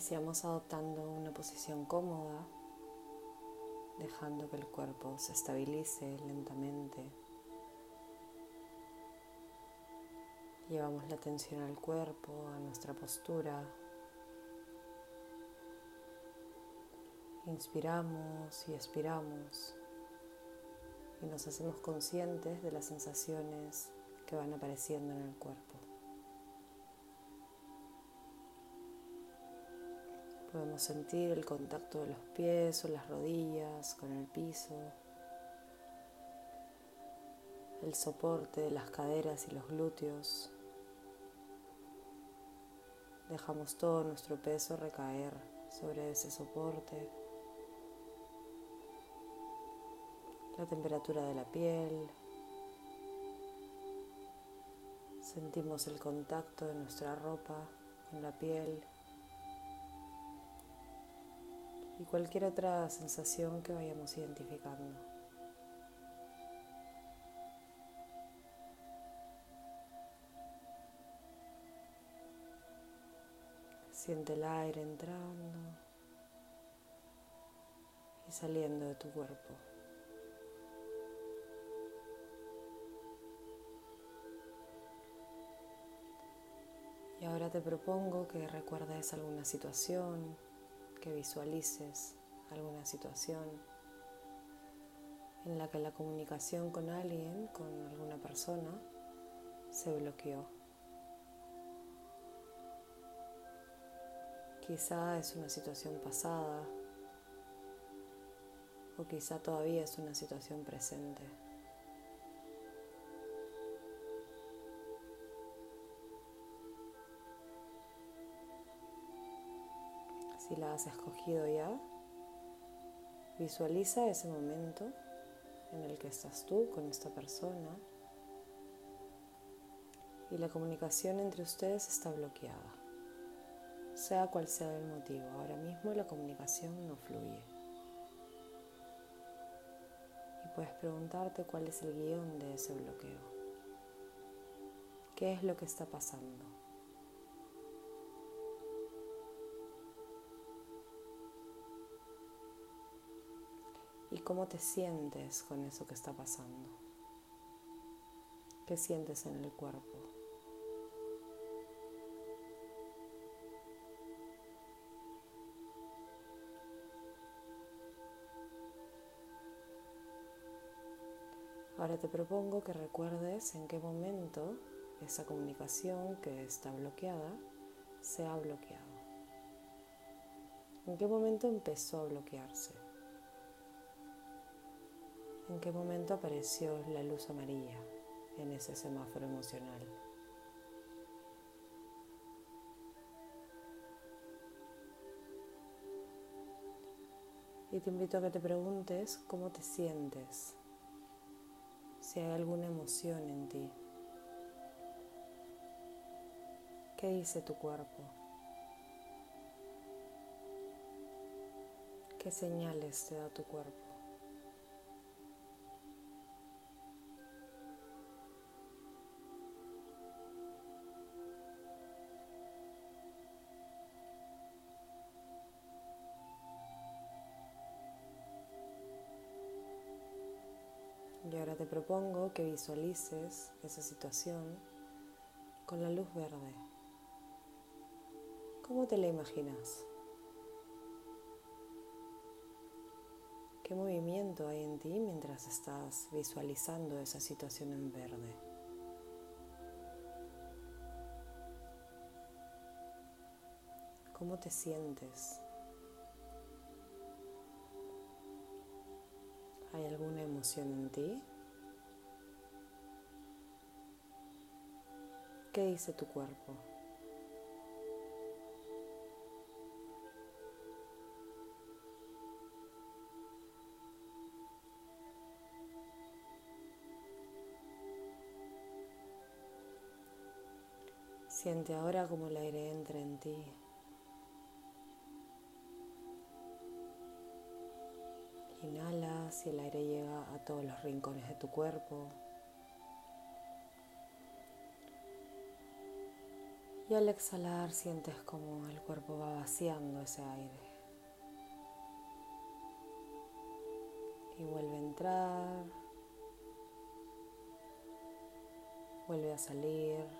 Iniciamos adoptando una posición cómoda, dejando que el cuerpo se estabilice lentamente. Llevamos la atención al cuerpo, a nuestra postura. Inspiramos y expiramos y nos hacemos conscientes de las sensaciones que van apareciendo en el cuerpo. Podemos sentir el contacto de los pies o las rodillas con el piso, el soporte de las caderas y los glúteos. Dejamos todo nuestro peso recaer sobre ese soporte. La temperatura de la piel. Sentimos el contacto de nuestra ropa con la piel. Cualquier otra sensación que vayamos identificando. Siente el aire entrando y saliendo de tu cuerpo. Y ahora te propongo que recuerdes alguna situación que visualices alguna situación en la que la comunicación con alguien, con alguna persona, se bloqueó. Quizá es una situación pasada o quizá todavía es una situación presente. Si la has escogido ya, visualiza ese momento en el que estás tú con esta persona y la comunicación entre ustedes está bloqueada, sea cual sea el motivo. Ahora mismo la comunicación no fluye. Y puedes preguntarte cuál es el guion de ese bloqueo. ¿Qué es lo que está pasando? Y cómo te sientes con eso que está pasando. ¿Qué sientes en el cuerpo? Ahora te propongo que recuerdes en qué momento esa comunicación que está bloqueada se ha bloqueado. ¿En qué momento empezó a bloquearse? ¿En qué momento apareció la luz amarilla en ese semáforo emocional? Y te invito a que te preguntes cómo te sientes, si hay alguna emoción en ti. ¿Qué dice tu cuerpo? ¿Qué señales te da tu cuerpo? Y ahora te propongo que visualices esa situación con la luz verde. ¿Cómo te la imaginas? ¿Qué movimiento hay en ti mientras estás visualizando esa situación en verde? ¿Cómo te sientes? ¿Hay alguna emoción en ti? ¿Qué dice tu cuerpo? Siente ahora como el aire entra en ti. Inhalas y el aire llega a todos los rincones de tu cuerpo. Y al exhalar sientes como el cuerpo va vaciando ese aire. Y vuelve a entrar. Vuelve a salir.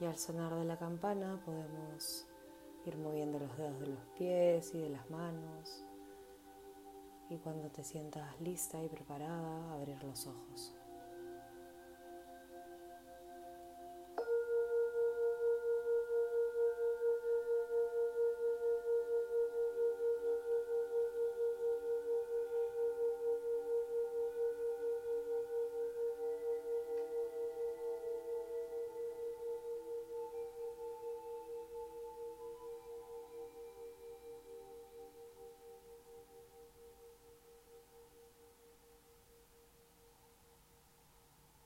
Y al sonar de la campana podemos ir moviendo los dedos de los pies y de las manos. Y cuando te sientas lista y preparada, abrir los ojos.